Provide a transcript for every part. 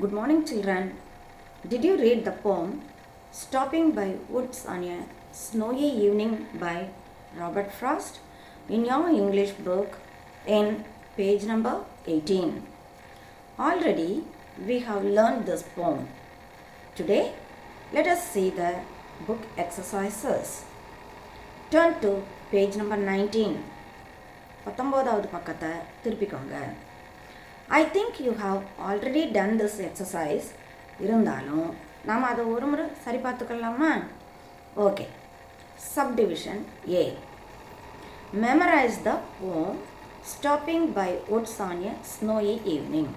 Good morning, children. Did you read the poem Stopping by Woods on a Snowy Evening by Robert Frost in your English book in page number 18? Already we have learned this poem. Today, let us see the book exercises. Turn to page number 19. பத்தொம்போதாவது பக்கத்தை திருப்பிக்கோங்க I think you have already done this exercise இருந்தாலும் நாம் அதை ஒரு முறை சரி பார்த்துக்கலாமா? Okay subdivision A memorise the poem stopping by woods on a snowy evening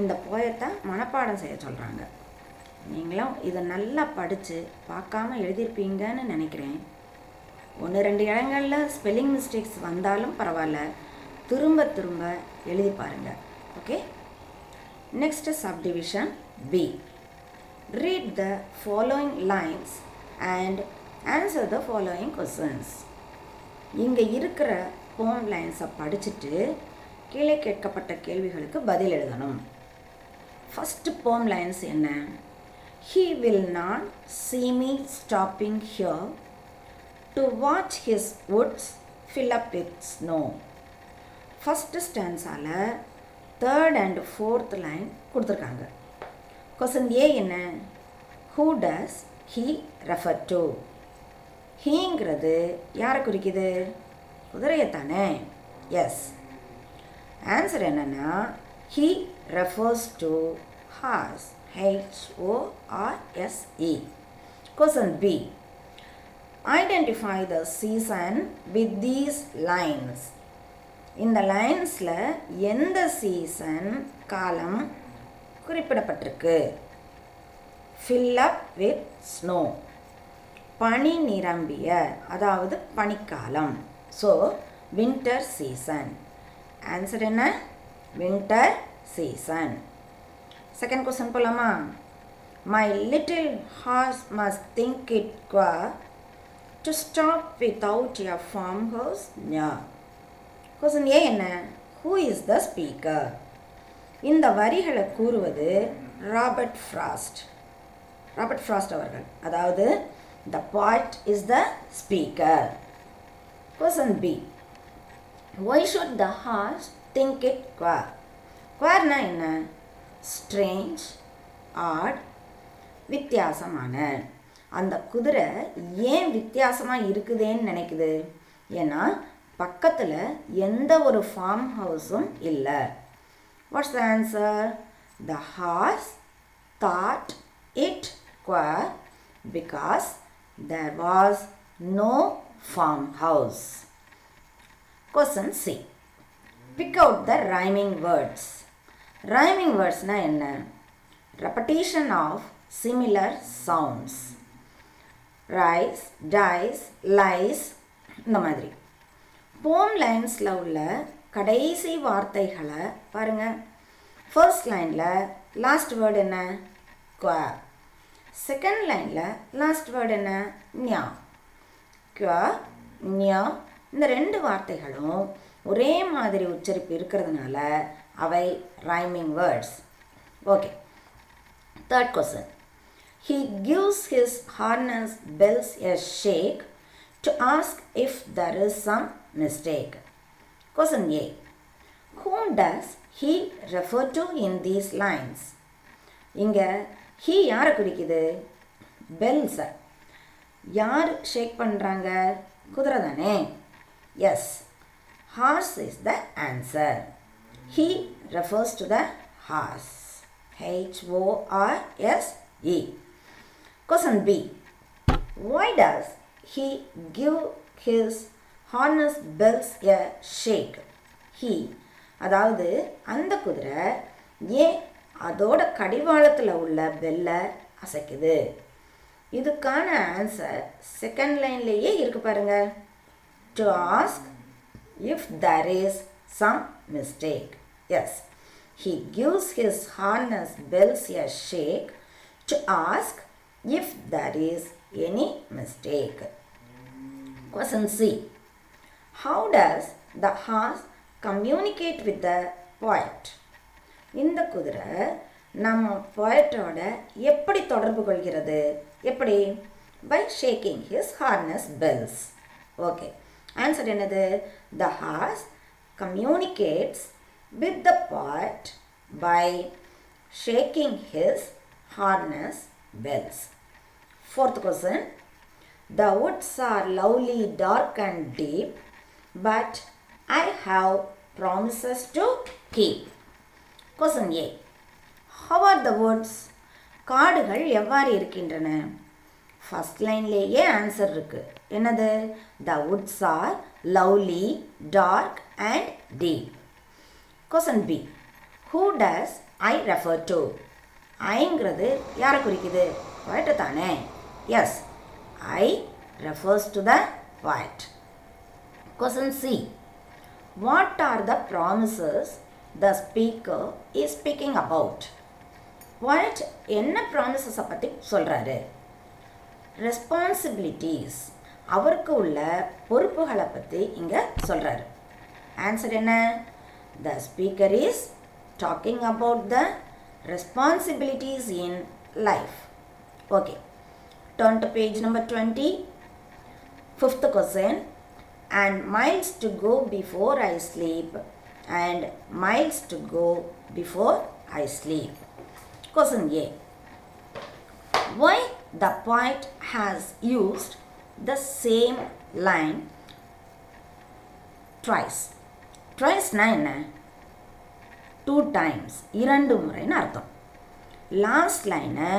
இந்த போயத்தை மனப்பாடம் செய்ய சொல்கிறாங்க நீங்களும் இதை நல்லா படித்து பார்க்காம எழுதியிருப்பீங்கன்னு நினைக்கிறேன். ஒன்று ரெண்டு இடங்களில் ஸ்பெல்லிங் மிஸ்டேக்ஸ் வந்தாலும் பரவாயில்ல. திரும்ப திரும்ப எழுதி பாருங்கள் okay next subdivision B read the following lines and answer the following questions இங்கே இருக்கிற போம் லைன்ஸை படிச்சுட்டு கீழே கேட்கப்பட்ட கேள்விகளுக்கு பதில் எழுதணும். ஃபஸ்ட்டு போம் லைன்ஸ் என்ன? He will not see me stopping here to watch his woods fill up with snow first ஸ்டான்ஸால் third and fourth line கொடுத்துருக்காங்க. கொஸ்டின் ஏ என்ன? Who does he refer to ஹீங்கிறது யாரை குறிக்குது? குதிரையை தானே எஸ் ஆன்சர் என்னென்னா he refers to horse H O R S E question B identify the season with these lines இந்த லைன்ஸில் எந்த சீசன் காலம் குறிப்பிடப்பட்டிருக்கு? ஃபில் அப் வித் ஸ்னோ பனி நிரம்பிய அதாவது பனிக்காலம். ஸோ வின்டர் சீசன் ஆன்சர் என்ன? வின்டர் சீசன் செகண்ட் கொஸ்டின் போகலாமா my little horse must think it queer to stop without a farmhouse ஞா கொஸ்டின் ஏ என்ன? ஹூ இஸ் த ஸ்பீக்கர் இந்த வரிகளை கூறுவது ராபர்ட் ஃப்ராஸ்ட் ராபர்ட் ஃப்ராஸ்ட் அவர்கள். அதாவது the poet is the speaker question B why should the horse think it queer குவார்னா என்ன? Strange add வித்தியாசமான. அந்த குதிரை ஏன் வித்தியாசமாக இருக்குதேன்னு நினைக்குது? ஏன்னா பக்கத்தில் எந்த ஒரு ஃபார்ம் ஹவுஸும் இல்லை. What's the answer the horse thought it queer because there was no farm house question C pick out the rhyming words rhyming வேர்ட்ஸ்னால் என்ன? Repetition of similar sounds rise ties lies இந்த மாதிரி. போம் லைன்ஸில் உள்ள கடைசி வார்த்தைகளை பாருங்கள் ஃபர்ஸ்ட் லைனில் லாஸ்ட் வேர்டு என்ன? குவா செகண்ட் லைனில் லாஸ்ட் வேர்டு என்ன? ஞா குவ ஞா இந்த ரெண்டு வார்த்தைகளும் ஒரே மாதிரி உச்சரிப்பு இருக்கிறதுனால அவை rhyming words okay third question He gives his harness bells a shake to ask if there is some mistake. Question A. Whom does he refer to in these lines? இங்கே ஹீ யாரை குறிக்குது சார் யார் shake பண்ணுறாங்க குதிரை தானே yes horse is the answer he refers to the horse H O R S E question B why does he give his harness bells a shake he அதாவது அந்த குதிரை ஏன் அதோட கடிவாளத்தில் உள்ள பெல்லை அசைக்குது? இதுக்கான ஆன்சர் செகண்ட் லைன்லேயே இருக்கு பாருங்க. To ask if there is some mistake yes he gives his harness bells a shake to ask if there is any mistake Question C How does the horse communicate with the poet? இந்த குதிரை நம்ம poetோட எப்படி தொடர்பு கொள்கிறது எப்படி by shaking his harness bells okay answer என்னது the horse communicates with the poet by shaking his harness bells Fourth question. The woods are lovely, dark and deep, but I have promises to keep. Question A. How are the woods? காடுகள் எவ்வாறு இருக்கின்றன? First லைன்லேயே answer இருக்கு. என்னது? The woods are lovely dark and deep question B who does I refer to ஐங்கிறது யாரை குறிக்குது? poet தானே. Yes I refers to the poet. Question C what are the promises the speaker is speaking about poet என்ன ப்ராமிசஸை பற்றி சொல்கிறாரு responsibilities அவருக்கு உள்ள பொறுப்புகளை பற்றி இங்கே சொல்கிறாரு ஆன்சர் என்ன? The speaker is talking about the responsibilities in life okay turn to page number 20 fifth question. And miles to go before i sleep and miles to go before i sleep question a why the poet has used the same line twice twice na என்ன two times இரண்டு முறைன்னு அர்த்தம் last லைனை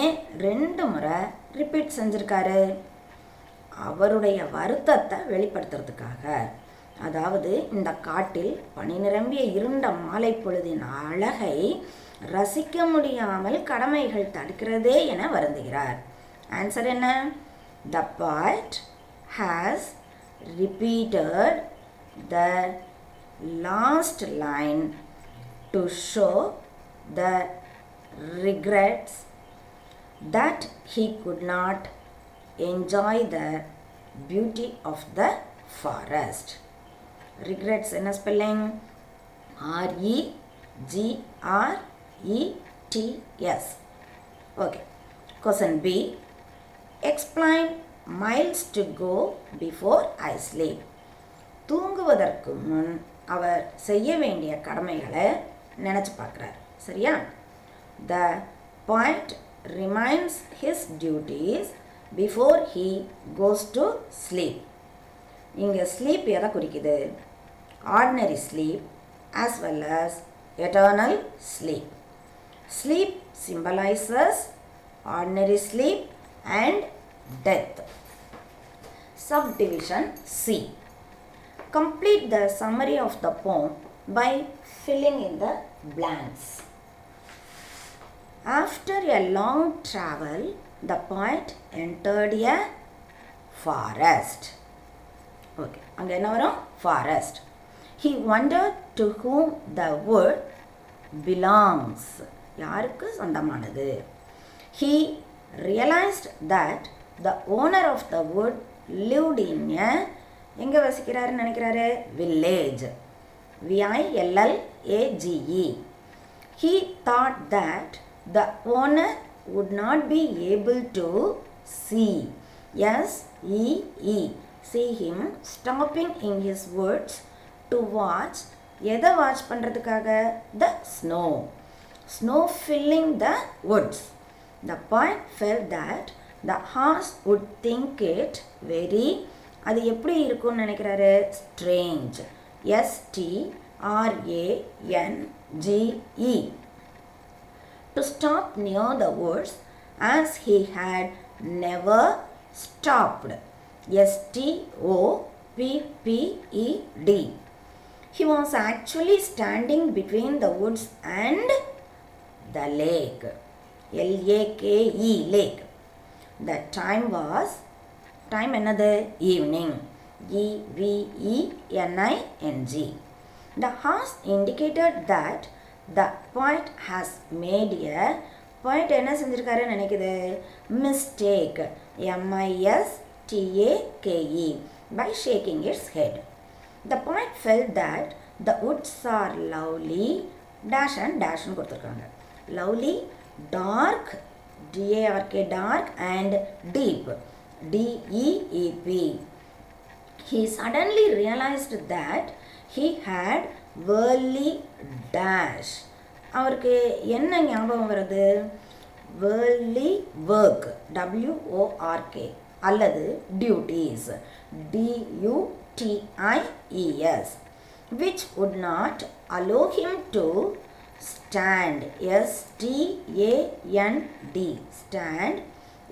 ஏன் ரெண்டு முறை repeat செஞ்சுருக்காரு அவருடைய வருத்தத்தை வெளிப்படுத்துறதுக்காக. அதாவது இந்த காட்டில் பனி நிரம்பிய இருண்ட மாலை பொழுதின் அழகை ரசிக்க முடியாமல் கடமைகள் தடுக்கிறதே என வருந்துகிறார். ஆன்சர் என்ன? The poet has repeated the last line to show the regrets that he could not enjoy the beauty of the forest regrets என்ன spelling R E G R E T S okay question B explain miles to go before I sleep தூங்குவதற்கு முன் அவர் செய்ய வேண்டிய கடமைகளை நினச்சி பார்க்குறார் சரியா the point remains his duties Before he goes to sleep இங்கே ஸ்லீப் எதை குறிக்குது ordinary sleep as well as eternal sleep sleep symbolises ordinary sleep and death Subdivision C. Complete the summary of the poem by filling in the blanks. After a long travel, the poet entered a forest. Okay, அங்கே என்ன வரும் forest he wondered to whom the wood belongs யாருக்கு சொந்தமானது he realized that the owner of the wood lived in a எங்கே வசிக்கிறாருன்னு நினைக்கிறாரு village விஐஎல்எல்ஏஜிஇ he thought that the owner would not be able to see. Yes, he, he. See him stopping in his woods to watch. எதை watch பண்ணுறதுக்காக த snow snow filling the Woods the point fell that the hours would think it very அது எப்படி இருக்கும்னு நினைக்கிறாரு strange எஸ்டிஆர்ஏஎன்ஜிஇ to stop near the woods as he had never stopped. S-T-O-P-P-E-D. He was actually standing between the woods and the lake. L-A-K-E, lake. The time was, time another evening. E-V-E-N-I-N-G. The horse indicated that the poet has made a poet என்ன செஞ்சிருக்காருன்னு நினைக்குது mistake எம்ஐஎஸ்டிஏகேஇ by shaking its head. The poet felt that the woods are lovely dash and dash கொடுத்துருக்காங்க lovely, dark, D-A-R-K, dark, and deep, D-E-E-P. He suddenly realized that he had வேர்லி dash அவருக்கு என்ன ஞாபகம் வருது வேர்லி work W O R K அல்லது duties D U T I E S which would not allow him to stand S T A N D stand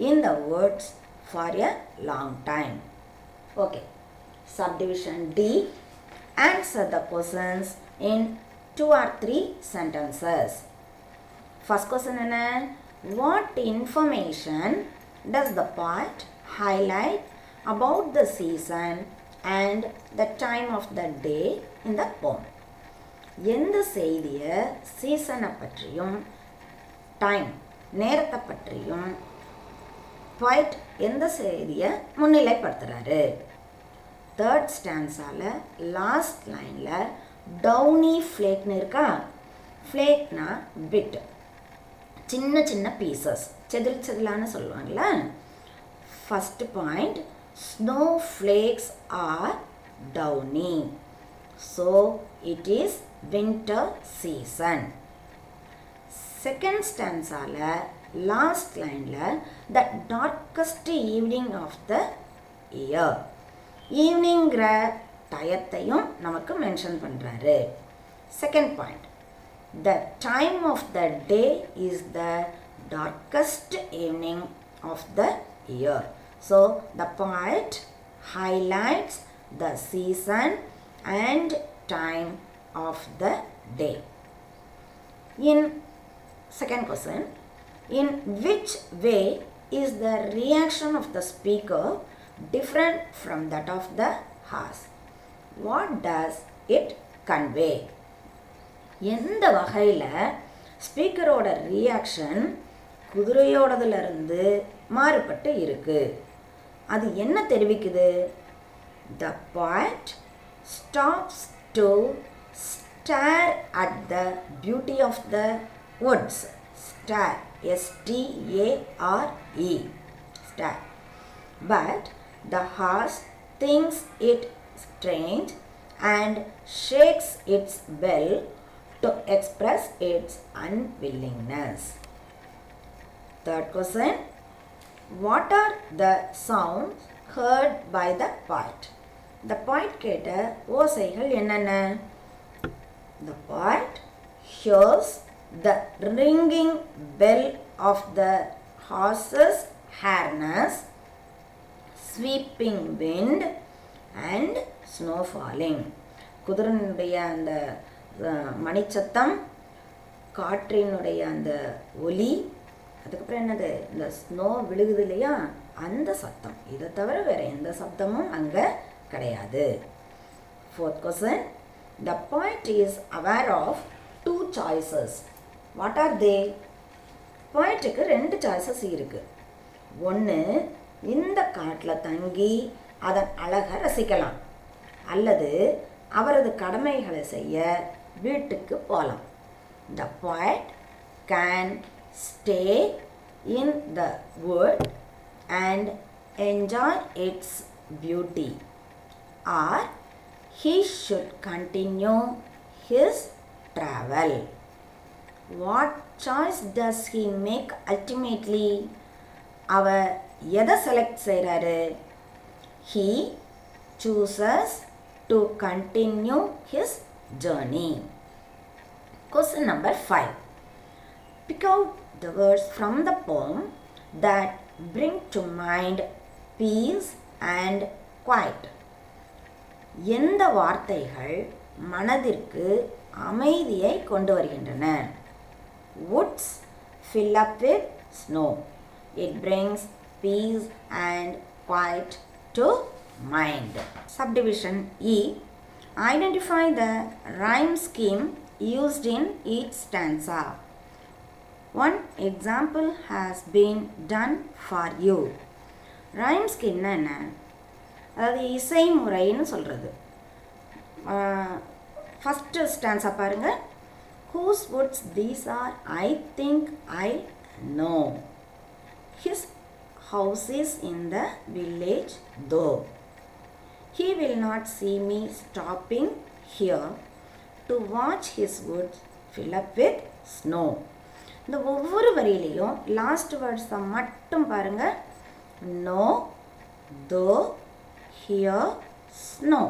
in the words for a long time okay subdivision D answer the questions in two or three sentences. First question என்ன What information does the poet highlight about the season and the time of the day in the poem? எந்த செய்தியை சீசனை பற்றியும் time நேரத்தை பற்றியும் poet எந்த செய்தியை முன்னிலைப்படுத்துகிறாரு தேர்ட் ஸ்டான்ஸால் லாஸ்ட் லைனில் டவுனி ஃப்ளேக்னு இருக்கா? ஃப்ளேக்னா பிட் சின்ன சின்ன பீசஸ் செதில் செதிலான்னு சொல்லுவாங்கள்ல first point snow flakes are downy so it is winter season second ஸ்டான்ஸால் last லைனில் the darkest evening of the year ஈவினிங்கிற டயத்தையும் நமக்கு மென்ஷன் பண்ணுறாரு second point the time of the day is the darkest evening of the year so the point highlights the season and time of the day. In second question, in which way is the reaction of the speaker different from that of the horse? What does it convey? எந்த வகையில் ஸ்பீக்கரோட reaction குதிரையோடதுலேருந்து மாறுபட்டு இருக்குது அது என்ன தெரிவிக்குது? The point stops to stare at the beauty of the woods stare S T A R E stare but The horse thinks it strange and shakes its bell to express its unwillingness Third question What are the sounds heard by the poet? The poet கேட்ட ஓசைகள் என்னென்ன The poet hears the ringing bell of the horse's harness, sweeping wind and snow falling. குதிரனுடைய அந்த மணிச்சத்தம் காற்றினுடைய அந்த ஒலி அதுக்கப்புறம் என்னது? இந்த ஸ்னோ விழுகுது இல்லையா? அந்த சத்தம். இதை தவிர வேறு எந்த சத்தமும் அங்கே கிடையாது. Fourth question the point is aware of two choices what are they பாயிண்ட்டுக்கு ரெண்டு சாய்ஸஸ் இருக்குது ஒன்று இந்த காட்டில் தங்கி அதன் அழகை ரசிக்கலாம் அல்லது அவரது கடமைகளை செய்ய வீட்டுக்கு போகலாம் the poet can stay in the world and enjoy its beauty or he should continue his travel what choice does he make ultimately அவர் எதை செலக்ட் செய்கிறாரு he chooses to continue his journey question number five pick out the words from the poem that bring to mind peace and quiet எந்த வார்த்தைகள் மனதிற்கு அமைதியை கொண்டு வருகின்றன woods fill up with snow it brings peace and quiet to mind subdivision e identify the rhyme scheme used in each stanza One example has been done for you. Rhyme ஸ்கீம்னா என்ன அதாவது இசை முறைன்னு சொல்கிறது ஃபஸ்ட்டு ஸ்டான்ஸாக பாருங்கள் whose woods these are I think I know his house is in the village though He will not see me stopping here to watch his woods fill up with snow. இந்த ஒவ்வொரு வரியிலையும் last வேர்ட்ஸை மட்டும் பாருங்க. Know though here snow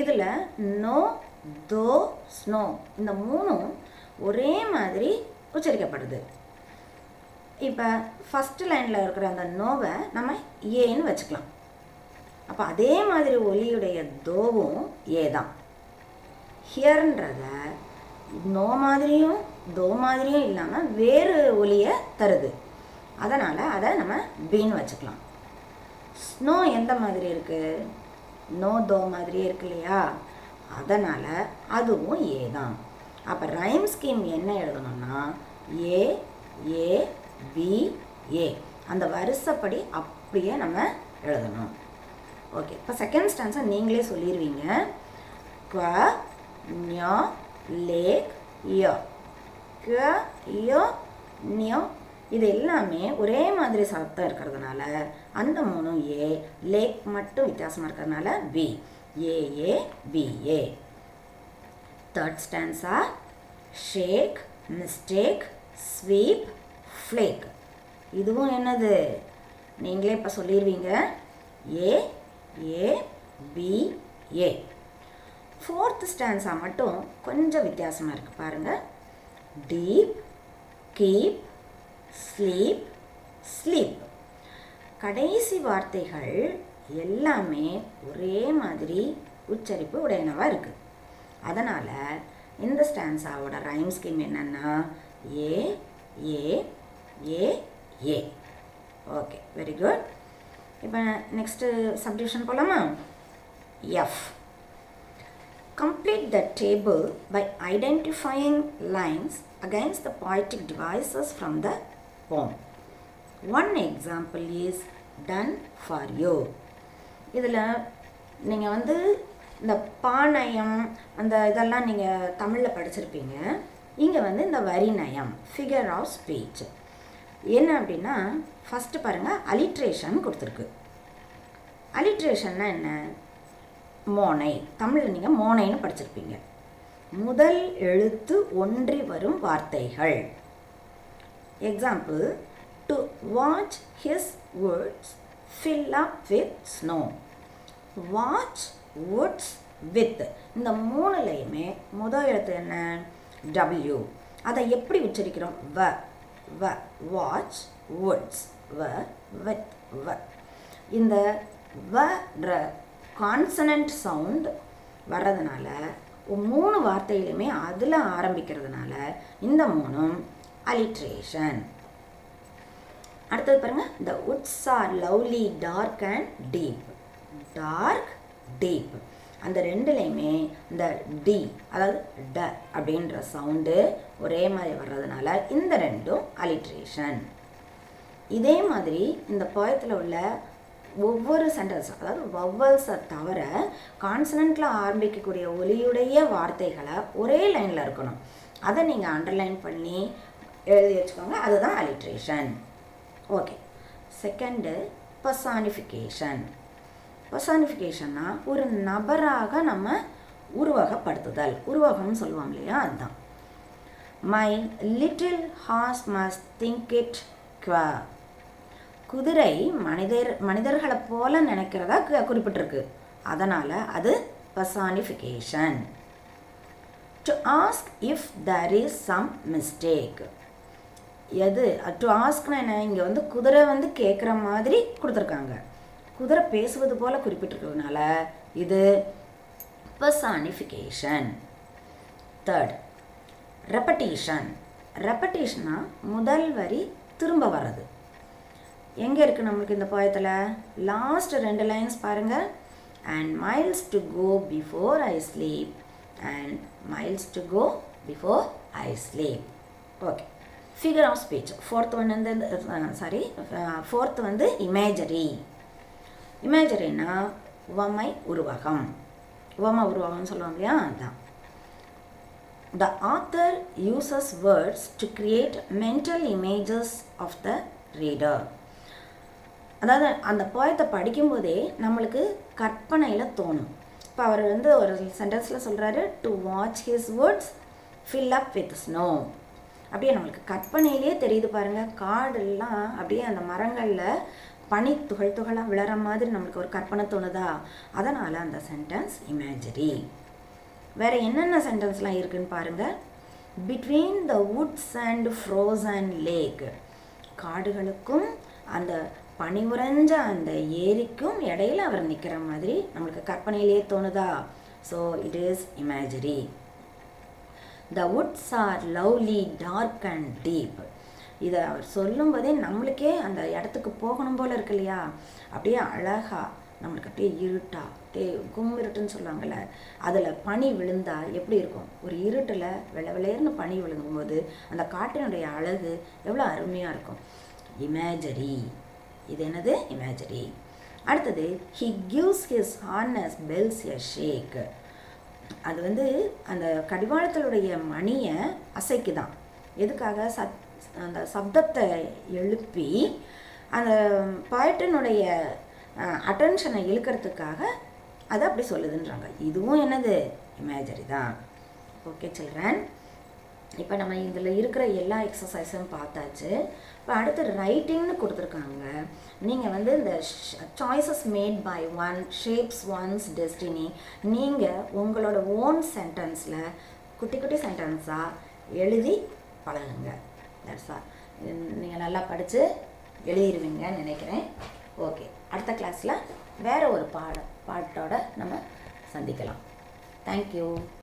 இதில் know though snow இந்த மூணும் ஒரே மாதிரி உச்சரிக்கப்படுது. இப்போ ஃபஸ்ட்டு லைனில் இருக்கிற அந்த நோவை நம்ம ஏன்னு வச்சுக்கலாம். அப்போ அதே மாதிரி ஒலியுடைய தோவும் ஏ தான். ஹியர்ன்றத நோ மாதிரியும் தோ மாதிரியும் இல்லாமல் வேறு ஒலியை தருது. அதனால் அதை நம்ம பீன்னு வச்சுக்கலாம். ஸ்னோ எந்த மாதிரி இருக்குது நோ தோ மாதிரியே இருக்கு இல்லையா? அதனால் அதுவும் ஏ தான். அப்போ ரைம் ஸ்கீம் என்ன எழுதணும்னா ஏ ஏ பி ஏ அந்த வரிசைப்படி அப்படியே நம்ம எழுதணும். ஓகே இப்போ செகண்ட் ஸ்டான்ஸை நீங்களே சொல்லிடுவீங்க க ஞா லேக் ய. க ய நியோ இது எல்லாமே ஒரே மாதிரி சத்தம் இருக்கிறதுனால அந்த மூணும் ஏ லேக் மட்டும் வித்தியாசமாக இருக்கிறதுனால B A A B A third stanza shake mistake sweep flake இதுவும் என்னது? நீங்களே இப்போ சொல்லிடுவீங்க A A B A fourth stanza மட்டும் கொஞ்சம் வித்தியாசமாக இருக்குது பாருங்கள் டீப் கீப் ஸ்லீப் ஸ்லீப் கடைசி வார்த்தைகள் எல்லாமே ஒரே மாதிரி உச்சரிப்பு உடையனவாக இருக்குது அதனால் இந்த ஸ்டான்ஸாவோட ரைம் ஸ்கீம் என்னென்னா A A A A okay very good இப்போ நெக்ஸ்ட்டு சப்டிவிஷன் போகலாமா F Complete the table by identifying lines against the poetic devices from the poem. One example is done for you. இதில் நீங்கள் வந்து இந்த பாநயம் அந்த இதெல்லாம் நீங்கள் தமிழில் படிச்சிருப்பீங்க. இங்கே வந்து இந்த வரி நயம் ஃபிகர் ஆஃப் ஸ்பீச் என்ன அப்படின்னா ஃபஸ்ட்டு பாருங்கள் அலிட்ரேஷன் கொடுத்துருக்கு. அலிட்ரேஷன்னா என்ன? மோனை. தமிழில் நீங்கள் மோனைன்னு படிச்சிருப்பீங்க. முதல் எழுத்து ஒன்றி வரும் வார்த்தைகள். Example to watch his words fill up with snow watch woods with இந்த மூணுலையுமே முதல் எழுத்து என்ன? டபிள்யூ அதை எப்படி உச்சரிக்கிறோம்? வ. வ வாட்ச் வுட்ஸ் வ வெட் வ. இந்த வ கான்சனன்ட் சவுண்ட் வர்றதுனால மூணு வார்த்தையிலுமே அதில் ஆரம்பிக்கிறதுனால இந்த மூணும் அலிட்ரேஷன் அடுத்தது பாருங்க. The woods are lovely dark and deep dark deep அந்த ரெண்டுலேயுமே இந்த டி அதாவது ட அப்படின்ற சவுண்டு ஒரே மாதிரி வர்றதுனால இந்த ரெண்டும் அலிட்ரேஷன் இதே மாதிரி இந்த போயத்தில் உள்ள ஒவ்வொரு சென்டென்ஸ் அதாவது வவ்வல்ஸை தவிர கான்சனண்ட்டில் ஆரம்பிக்கக்கூடிய ஒலியுடைய வார்த்தைகளை ஒரே லைனில் இருக்கணும். அதை நீங்கள் அண்டர்லைன் பண்ணி எழுதி வச்சுக்கோங்க அதுதான் அலிட்ரேஷன் ஓகே செகண்டு பர்சானிஃபிகேஷன் பர்சானிஃபிகேஷன்னா ஒரு நபராக நம்ம உருவகப்படுத்துதல். உருவகம்னு சொல்லுவோம் இல்லையா? அதுதான். My little horse must think it queer குதிரை மனிதர் மனிதர்களை போல நினைக்கிறதா குறிப்பிட்டிருக்கு. அதனால் அது personification to ask if there is some mistake எது டு ஆஸ்க்னா என்ன? இங்கே வந்து குதிரை வந்து கேட்குற மாதிரி கொடுத்துருக்காங்க. குதிரை பேசுவது போல குறிப்பிட்டிருக்கிறதுனால இது பர்சானிஃபிகேஷன் தேர்ட் ரெப்படீஷன் ரெப்படீஷனா முதல் வரி திரும்ப வர்றது. எங்கே இருக்குது நம்மளுக்கு இந்த போயத்தில் லாஸ்ட் ரெண்டு லைன்ஸ் பாருங்கள் and miles to go before I sleep and miles to go before I sleep okay figure of speech fourth one வந்து சாரி ஃபோர்த் வந்து இமேஜரி இமேஜரினா உவமை உருவகம். உவமை உருவகம்னு சொல்லுவாங்க இல்லையா? அதுதான் the author uses words to create mental images of the reader அதாவது அந்த போயத்தை படிக்கும்போதே நம்மளுக்கு கற்பனையில் தோணும். இப்போ அவர் வந்து ஒரு சென்டென்ஸில் சொல்கிறாரு to watch his words fill up with snow அப்படியே நம்மளுக்கு கற்பனையிலே தெரியுது பாருங்கள் காடெல்லாம் அப்படியே அந்த மரங்களில் பனி துகள் துகளாக விழற மாதிரி நம்மளுக்கு ஒரு கற்பனை தோணுதா? அதனால் அந்த சென்டென்ஸ் இமேஜரி வேறு என்னென்ன சென்டென்ஸ்லாம் இருக்குன்னு பாருங்கள் between the woods and frozen lake காடுகளுக்கும் அந்த பனி உறைஞ்ச அந்த ஏரிக்கும் இடையில அவர் நிற்கிற மாதிரி நம்மளுக்கு கற்பனையிலே தோணுதா? So it is imagery the woods are lovely dark and deep இதை அவர் சொல்லும்போதே நம்மளுக்கே அந்த இடத்துக்கு போகணும் போல இருக்கு இல்லையா? அப்படியே அழகா நம்மளுக்கு அப்படியே இருட்டா அப்படியே கும்மிருட்டுன்னு சொல்லுவாங்கள்ல அதில் பனி விழுந்தா எப்படி இருக்கும்? ஒரு இருட்டில் வெள்ளை வெள்ளையர்னு பனி விழுங்கும்போது அந்த காட்டினுடைய அழகு எவ்வளோ அருமையாக இருக்கும். இமேஜரி இது என்னது? இமேஜரி அடுத்தது he gives his harness bells a shake அது வந்து அந்த கடிவாளத்தினுடைய மணியை அசைக்குதான். எதுக்காக? சத் அந்த சப்தத்தை எழுப்பி அந்த பாய்ட்டனுடைய அட்டென்ஷனை இழுக்கிறதுக்காக அதை அப்படி சொல்லுதுன்றாங்க. இதுவும் என்னது? இமேஜரி தான். ஓகே சில்ட்ரன் இப்போ நம்ம இதில் இருக்கிற எல்லா எக்ஸசைஸும் பார்த்தாச்சு. இப்போ அடுத்து ரைட்டிங்னு கொடுத்துருக்காங்க. நீங்கள் வந்து இந்த choices made by one shapes one's destiny நீங்கள் உங்களோட ஓன் சென்டென்ஸில் குட்டி குட்டி சென்டென்ஸாக எழுதி பழகுங்க. தட்ஸா நீங்கள் நல்லா படித்து எழுதிடுவீங்கன்னு நினைக்கிறேன். ஓகே அடுத்த கிளாஸில் வேறு ஒரு பாட பாட்டோட நம்ம சந்திக்கலாம். தேங்க்யூ